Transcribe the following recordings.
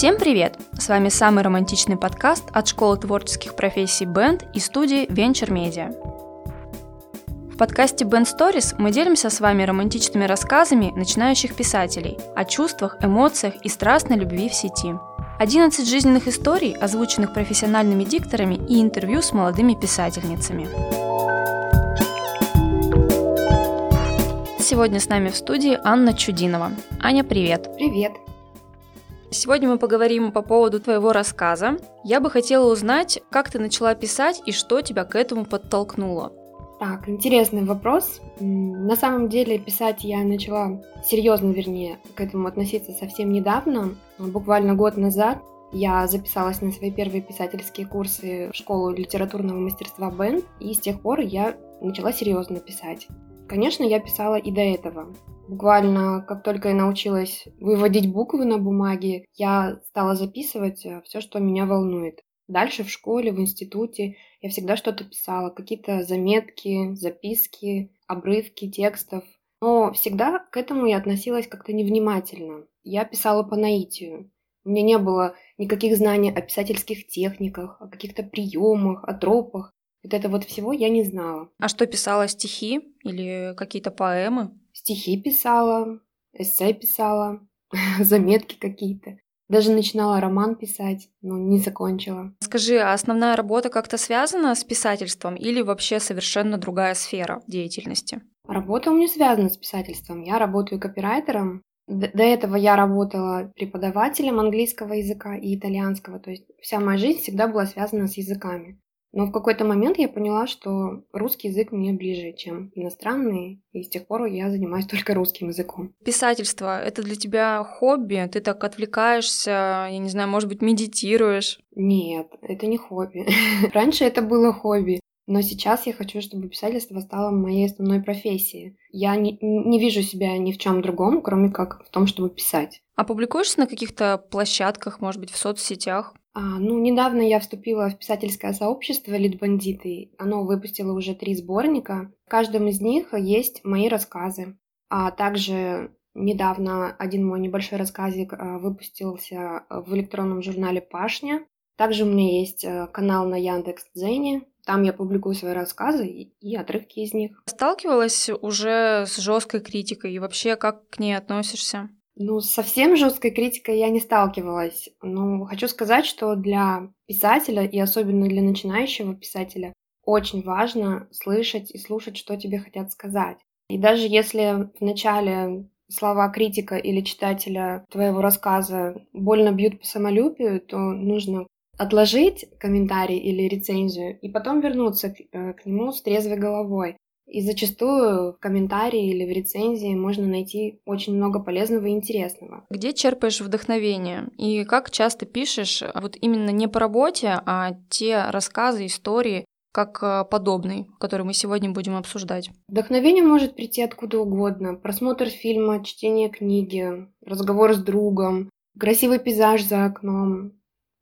Всем привет! С вами самый романтичный подкаст от Школы творческих профессий Band и студии Venture Media. В подкасте Band Stories мы делимся с вами романтичными рассказами начинающих писателей о чувствах, эмоциях и страстной любви в сети. 11 жизненных историй, озвученных профессиональными дикторами и интервью с молодыми писательницами. Сегодня с нами в студии Анна Чудинова. Аня, привет! Привет! Сегодня мы поговорим по поводу твоего рассказа. Я бы хотела узнать, как ты начала писать и что тебя к этому подтолкнуло. Так, интересный вопрос. На самом деле писать я начала серьезно, вернее, к этому относиться совсем недавно, буквально год назад. Я записалась на свои первые писательские курсы в школу литературного мастерства Бен, и с тех пор я начала серьезно писать. Конечно, я писала и до этого. Буквально, как только я научилась выводить буквы на бумаге, я стала записывать э, все, что меня волнует. Дальше в школе, в институте я всегда что-то писала, какие-то заметки, записки, обрывки текстов. Но всегда к этому я относилась как-то невнимательно. Я писала по наитию. У меня не было никаких знаний о писательских техниках, о каких-то приемах, о тропах. Вот это вот всего я не знала. А что писала, стихи или какие-то поэмы? Стихи писала, эссе писала, заметки какие-то. Даже начинала роман писать, но не закончила. Скажи, а основная работа как-то связана с писательством или вообще совершенно другая сфера деятельности? Работа у меня связана с писательством. Я работаю копирайтером. До этого я работала преподавателем английского языка и итальянского. То есть вся моя жизнь всегда была связана с языками. Но в какой-то момент я поняла, что русский язык мне ближе, чем иностранный, и с тех пор я занимаюсь только русским языком. Писательство — это для тебя хобби? Ты так отвлекаешься, я не знаю, может быть, медитируешь? Нет, это не хобби. Раньше это было хобби. Но сейчас я хочу, чтобы писательство стало моей основной профессией. Я не, не вижу себя ни в чем другом, кроме как в том, чтобы писать. А публикуешься на каких-то площадках, может быть, в соцсетях? А, ну, недавно я вступила в писательское сообщество «Литбандиты». Оно выпустило уже три сборника. В каждом из них есть мои рассказы. А также недавно один мой небольшой рассказик а, выпустился в электронном журнале «Пашня». Также у меня есть э, канал на Яндекс.Дзене. Там я публикую свои рассказы и отрывки из них. Сталкивалась уже с жесткой критикой и вообще как к ней относишься? Ну, совсем жесткой критикой я не сталкивалась. Но хочу сказать, что для писателя, и особенно для начинающего писателя, очень важно слышать и слушать, что тебе хотят сказать. И даже если в начале слова критика или читателя твоего рассказа больно бьют по самолюбию, то нужно отложить комментарий или рецензию и потом вернуться к, э, к нему с трезвой головой. И зачастую в комментарии или в рецензии можно найти очень много полезного и интересного. Где черпаешь вдохновение? И как часто пишешь вот именно не по работе, а те рассказы, истории, как э, подобный, который мы сегодня будем обсуждать? Вдохновение может прийти откуда угодно. Просмотр фильма, чтение книги, разговор с другом, красивый пейзаж за окном,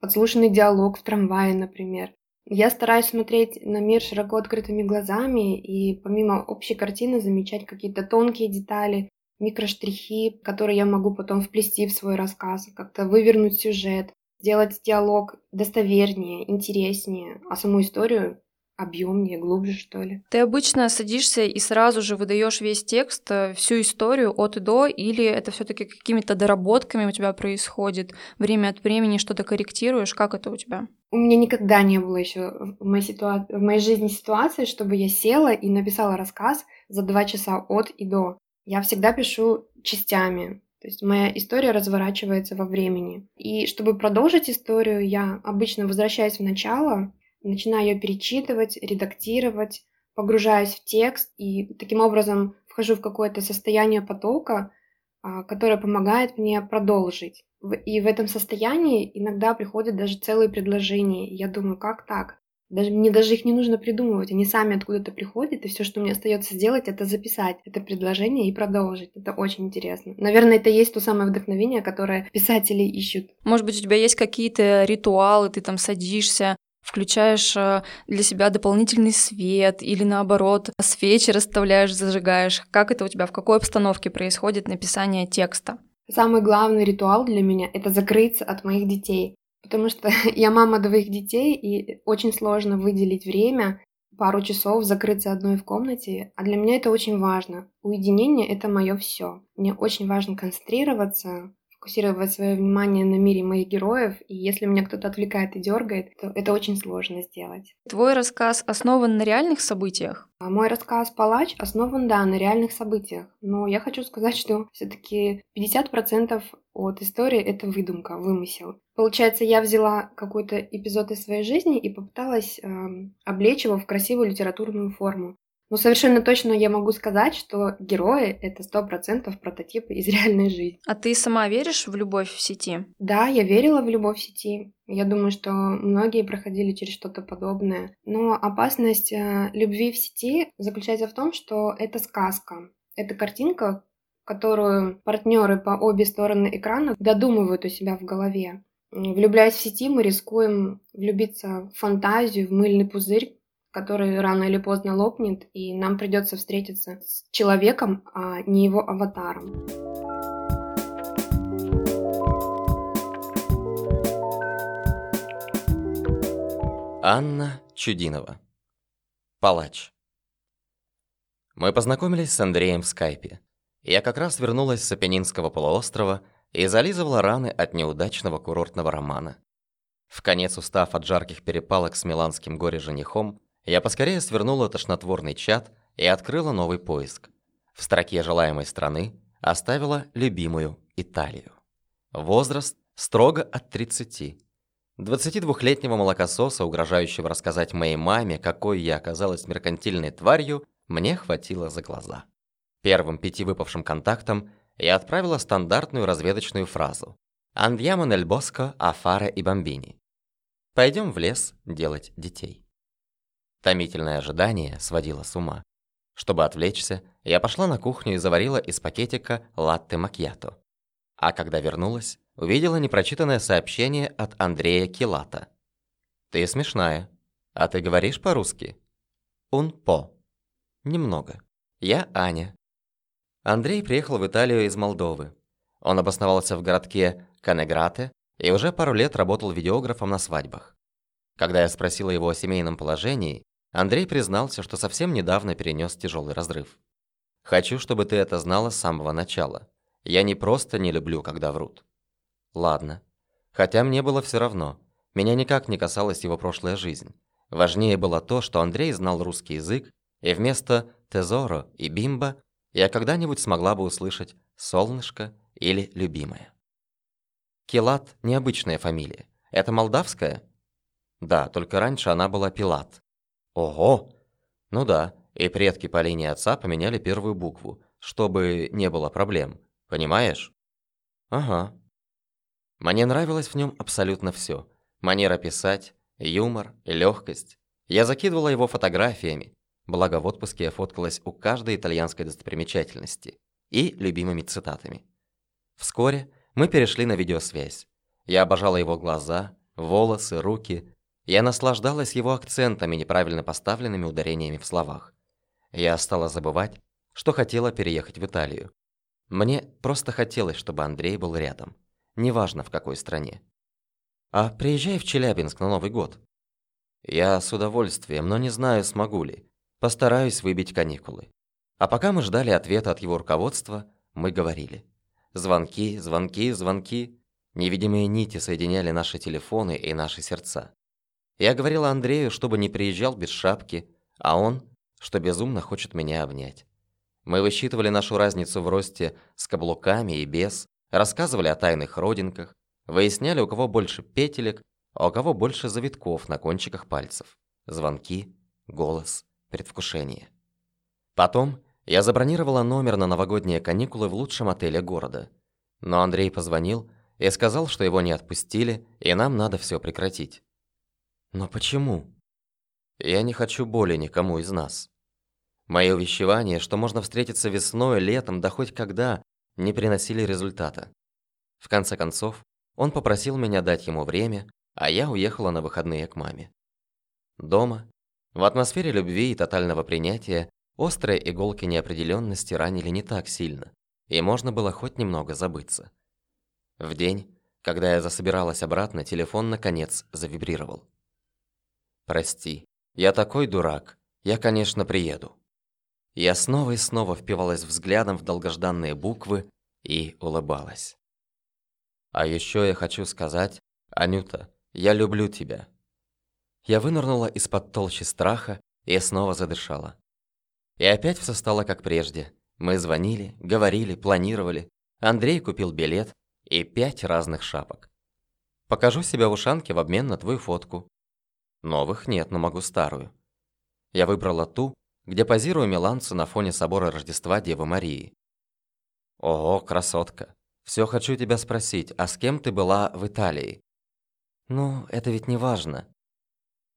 подслушанный диалог в трамвае, например. Я стараюсь смотреть на мир широко открытыми глазами и помимо общей картины замечать какие-то тонкие детали, микроштрихи, которые я могу потом вплести в свой рассказ, как-то вывернуть сюжет, сделать диалог достовернее, интереснее, а саму историю объемнее, глубже, что ли. Ты обычно садишься и сразу же выдаешь весь текст, э, всю историю от и до, или это все-таки какими-то доработками у тебя происходит? Время от времени что-то корректируешь? Как это у тебя? У меня никогда не было еще в моей, ситуа... в моей жизни ситуации, чтобы я села и написала рассказ за два часа от и до. Я всегда пишу частями. То есть моя история разворачивается во времени. И чтобы продолжить историю, я обычно возвращаюсь в начало, начинаю ее перечитывать, редактировать, погружаюсь в текст и таким образом вхожу в какое-то состояние потока, а, которое помогает мне продолжить. И в этом состоянии иногда приходят даже целые предложения. Я думаю, как так? Даже, мне даже их не нужно придумывать, они сами откуда-то приходят, и все, что мне остается сделать, это записать это предложение и продолжить. Это очень интересно. Наверное, это есть то самое вдохновение, которое писатели ищут. Может быть, у тебя есть какие-то ритуалы, ты там садишься, включаешь э, для себя дополнительный свет или наоборот свечи расставляешь, зажигаешь. Как это у тебя, в какой обстановке происходит написание текста? Самый главный ритуал для меня – это закрыться от моих детей. Потому что я мама двоих детей, и очень сложно выделить время, пару часов закрыться одной в комнате. А для меня это очень важно. Уединение – это мое все. Мне очень важно концентрироваться, фокусировать свое внимание на мире моих героев, и если меня кто-то отвлекает и дергает, то это очень сложно сделать. Твой рассказ основан на реальных событиях? А мой рассказ «Палач» основан, да, на реальных событиях. Но я хочу сказать, что все-таки 50% от истории — это выдумка, вымысел. Получается, я взяла какой-то эпизод из своей жизни и попыталась э, облечь его в красивую литературную форму. Но совершенно точно я могу сказать, что герои — это сто процентов прототипы из реальной жизни. А ты сама веришь в любовь в сети? Да, я верила в любовь в сети. Я думаю, что многие проходили через что-то подобное. Но опасность э, любви в сети заключается в том, что это сказка. Это картинка, которую партнеры по обе стороны экрана додумывают у себя в голове. Влюбляясь в сети, мы рискуем влюбиться в фантазию, в мыльный пузырь, который рано или поздно лопнет, и нам придется встретиться с человеком, а не его аватаром. Анна Чудинова. Палач. Мы познакомились с Андреем в скайпе. Я как раз вернулась с Апеннинского полуострова и зализывала раны от неудачного курортного романа. В конец устав от жарких перепалок с миланским горе-женихом, я поскорее свернула тошнотворный чат и открыла новый поиск. В строке желаемой страны оставила любимую Италию. Возраст строго от 30. 22-летнего молокососа, угрожающего рассказать моей маме, какой я оказалась меркантильной тварью, мне хватило за глаза. Первым пяти выпавшим контактом я отправила стандартную разведочную фразу «Andiamo nel bosco a fare i bambini». «Пойдем в лес делать детей». Томительное ожидание сводило с ума. Чтобы отвлечься, я пошла на кухню и заварила из пакетика латте макьято. А когда вернулась, увидела непрочитанное сообщение от Андрея Килата. «Ты смешная. А ты говоришь по-русски?» «Un по». «Немного. Я Аня». Андрей приехал в Италию из Молдовы. Он обосновался в городке Канеграте и уже пару лет работал видеографом на свадьбах. Когда я спросила его о семейном положении, Андрей признался, что совсем недавно перенес тяжелый разрыв. «Хочу, чтобы ты это знала с самого начала. Я не просто не люблю, когда врут». «Ладно. Хотя мне было все равно. Меня никак не касалась его прошлая жизнь. Важнее было то, что Андрей знал русский язык, и вместо «тезоро» и «бимба» я когда-нибудь смогла бы услышать «солнышко» или «любимая». Килат – необычная фамилия. Это молдавская? Да, только раньше она была Пилат. Ого! Ну да, и предки по линии отца поменяли первую букву, чтобы не было проблем. Понимаешь? Ага. Мне нравилось в нем абсолютно все. Манера писать, юмор, легкость. Я закидывала его фотографиями, благо в отпуске я фоткалась у каждой итальянской достопримечательности, и любимыми цитатами. Вскоре мы перешли на видеосвязь. Я обожала его глаза, волосы, руки, я наслаждалась его акцентами, неправильно поставленными ударениями в словах. Я стала забывать, что хотела переехать в Италию. Мне просто хотелось, чтобы Андрей был рядом. Неважно, в какой стране. А приезжай в Челябинск на Новый год. Я с удовольствием, но не знаю, смогу ли. Постараюсь выбить каникулы. А пока мы ждали ответа от его руководства, мы говорили. Звонки, звонки, звонки. Невидимые нити соединяли наши телефоны и наши сердца. Я говорила Андрею, чтобы не приезжал без шапки, а он, что безумно хочет меня обнять. Мы высчитывали нашу разницу в росте с каблуками и без, рассказывали о тайных родинках, выясняли, у кого больше петелек, а у кого больше завитков на кончиках пальцев. Звонки, голос, предвкушение. Потом я забронировала номер на новогодние каникулы в лучшем отеле города. Но Андрей позвонил и сказал, что его не отпустили, и нам надо все прекратить. Но почему? Я не хочу боли никому из нас. Мое увещевание, что можно встретиться весной, летом, да хоть когда, не приносили результата. В конце концов, он попросил меня дать ему время, а я уехала на выходные к маме. Дома, в атмосфере любви и тотального принятия, острые иголки неопределенности ранили не так сильно, и можно было хоть немного забыться. В день, когда я засобиралась обратно, телефон наконец завибрировал. «Прости, я такой дурак. Я, конечно, приеду». Я снова и снова впивалась взглядом в долгожданные буквы и улыбалась. «А еще я хочу сказать, Анюта, я люблю тебя». Я вынырнула из-под толщи страха и снова задышала. И опять все стало как прежде. Мы звонили, говорили, планировали. Андрей купил билет и пять разных шапок. Покажу себя в ушанке в обмен на твою фотку. Новых нет, но могу старую. Я выбрала ту, где позирую миланцу на фоне собора Рождества Девы Марии. Ого, красотка. Все хочу тебя спросить, а с кем ты была в Италии? Ну, это ведь не важно.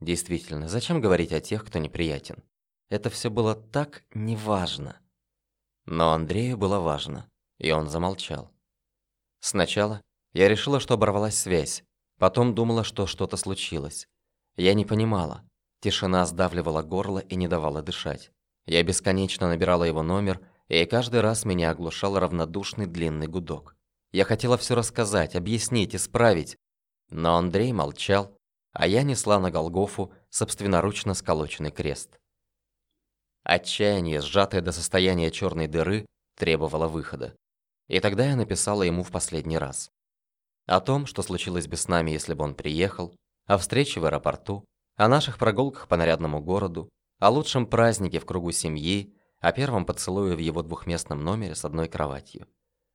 Действительно, зачем говорить о тех, кто неприятен? Это все было так неважно. Но Андрею было важно, и он замолчал. Сначала я решила, что оборвалась связь, потом думала, что что-то случилось. Я не понимала. Тишина сдавливала горло и не давала дышать. Я бесконечно набирала его номер, и каждый раз меня оглушал равнодушный длинный гудок. Я хотела все рассказать, объяснить, исправить, но Андрей молчал, а я несла на Голгофу собственноручно сколоченный крест. Отчаяние, сжатое до состояния черной дыры, требовало выхода. И тогда я написала ему в последний раз. О том, что случилось бы с нами, если бы он приехал, о встрече в аэропорту, о наших прогулках по нарядному городу, о лучшем празднике в кругу семьи, о первом поцелуе в его двухместном номере с одной кроватью.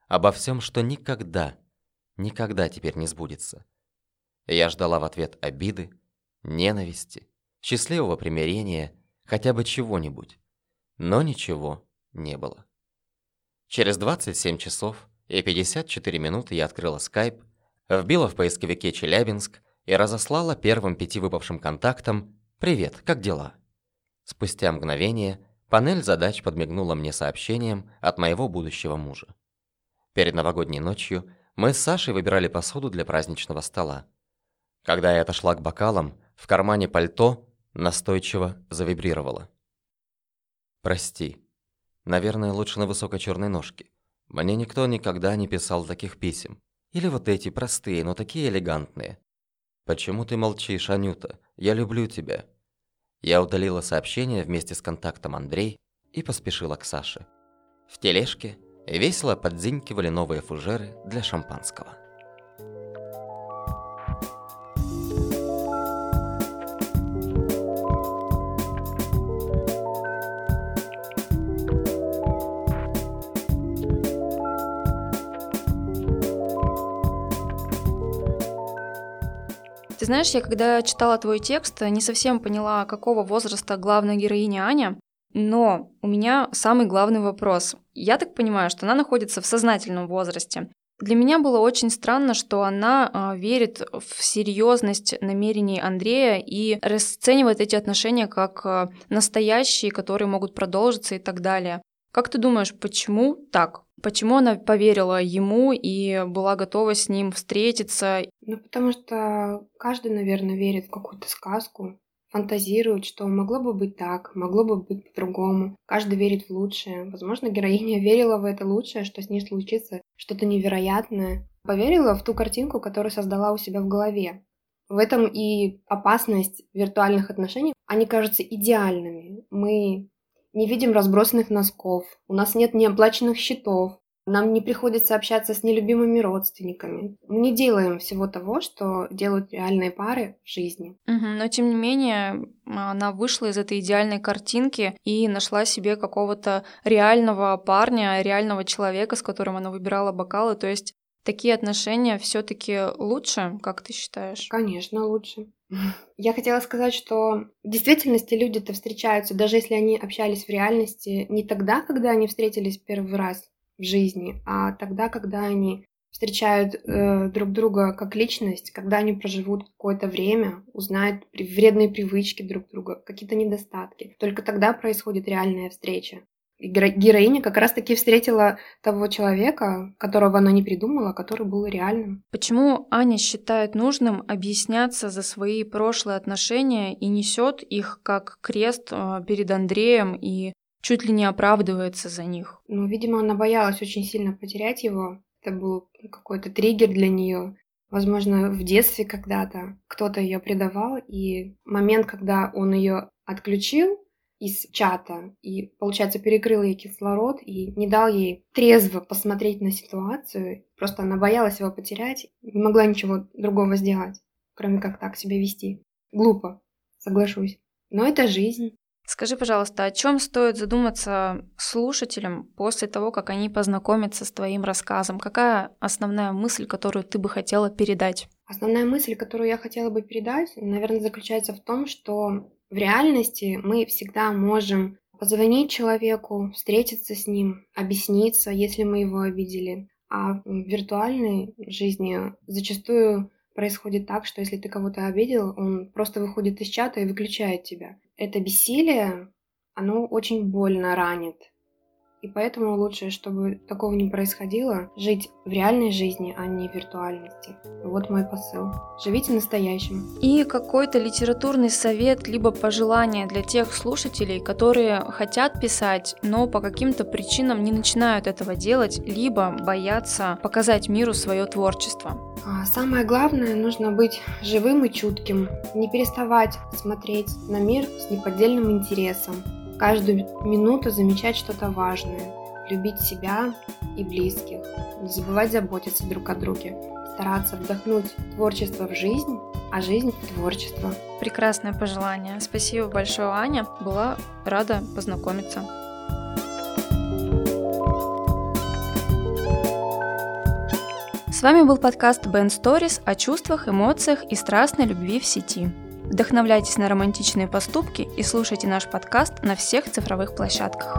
Обо всем, что никогда, никогда теперь не сбудется. Я ждала в ответ обиды, ненависти, счастливого примирения, хотя бы чего-нибудь но ничего не было. Через 27 часов и 54 минуты я открыла Skype, вбила в поисковике Челябинск и разослала первым пяти выпавшим контактам «Привет, как дела?». Спустя мгновение панель задач подмигнула мне сообщением от моего будущего мужа. Перед новогодней ночью мы с Сашей выбирали посуду для праздничного стола. Когда я отошла к бокалам, в кармане пальто настойчиво завибрировало. Прости. Наверное, лучше на высокой черной ножке. Мне никто никогда не писал таких писем. Или вот эти простые, но такие элегантные. Почему ты молчишь, Анюта? Я люблю тебя. Я удалила сообщение вместе с контактом Андрей и поспешила к Саше. В тележке весело подзинькивали новые фужеры для шампанского. Ты знаешь, я когда читала твой текст, не совсем поняла, какого возраста главная героиня Аня, но у меня самый главный вопрос. Я так понимаю, что она находится в сознательном возрасте. Для меня было очень странно, что она а, верит в серьезность намерений Андрея и расценивает эти отношения как а, настоящие, которые могут продолжиться и так далее. Как ты думаешь, почему так? Почему она поверила ему и была готова с ним встретиться? Ну, потому что каждый, наверное, верит в какую-то сказку, фантазирует, что могло бы быть так, могло бы быть по-другому. Каждый верит в лучшее. Возможно, героиня верила в это лучшее, что с ней случится что-то невероятное. Поверила в ту картинку, которую создала у себя в голове. В этом и опасность виртуальных отношений. Они кажутся идеальными. Мы не видим разбросанных носков, у нас нет неоплаченных счетов, нам не приходится общаться с нелюбимыми родственниками. Мы не делаем всего того, что делают реальные пары в жизни. Угу, но тем не менее, она вышла из этой идеальной картинки и нашла себе какого-то реального парня, реального человека, с которым она выбирала бокалы. То есть такие отношения все-таки лучше, как ты считаешь? Конечно, лучше. Я хотела сказать, что в действительности люди-то встречаются, даже если они общались в реальности, не тогда, когда они встретились первый раз в жизни, а тогда, когда они встречают э, друг друга как личность, когда они проживут какое-то время, узнают вредные привычки друг друга, какие-то недостатки. Только тогда происходит реальная встреча героиня как раз-таки встретила того человека, которого она не придумала, который был реальным. Почему Аня считает нужным объясняться за свои прошлые отношения и несет их как крест а, перед Андреем и чуть ли не оправдывается за них? Ну, видимо, она боялась очень сильно потерять его, Это был какой-то триггер для нее. Возможно, в детстве когда-то кто-то ее предавал, и момент, когда он ее отключил из чата и, получается, перекрыл ей кислород и не дал ей трезво посмотреть на ситуацию, просто она боялась его потерять, не могла ничего другого сделать, кроме как так себя вести. Глупо, соглашусь. Но это жизнь. Скажи, пожалуйста, о чем стоит задуматься слушателям после того, как они познакомятся с твоим рассказом? Какая основная мысль, которую ты бы хотела передать? Основная мысль, которую я хотела бы передать, наверное, заключается в том, что в реальности мы всегда можем позвонить человеку, встретиться с ним, объясниться, если мы его обидели. А в виртуальной жизни зачастую происходит так, что если ты кого-то обидел, он просто выходит из чата и выключает тебя. Это бессилие, оно очень больно ранит. И поэтому лучше, чтобы такого не происходило, жить в реальной жизни, а не в виртуальности. Вот мой посыл. Живите настоящим. И какой-то литературный совет, либо пожелание для тех слушателей, которые хотят писать, но по каким-то причинам не начинают этого делать, либо боятся показать миру свое творчество. А самое главное, нужно быть живым и чутким, не переставать смотреть на мир с неподдельным интересом, каждую минуту замечать что-то важное, любить себя и близких, не забывать заботиться друг о друге, стараться вдохнуть творчество в жизнь, а жизнь в творчество. Прекрасное пожелание. Спасибо большое, Аня. Была рада познакомиться. С вами был подкаст Band Stories о чувствах, эмоциях и страстной любви в сети. Вдохновляйтесь на романтичные поступки и слушайте наш подкаст на всех цифровых площадках.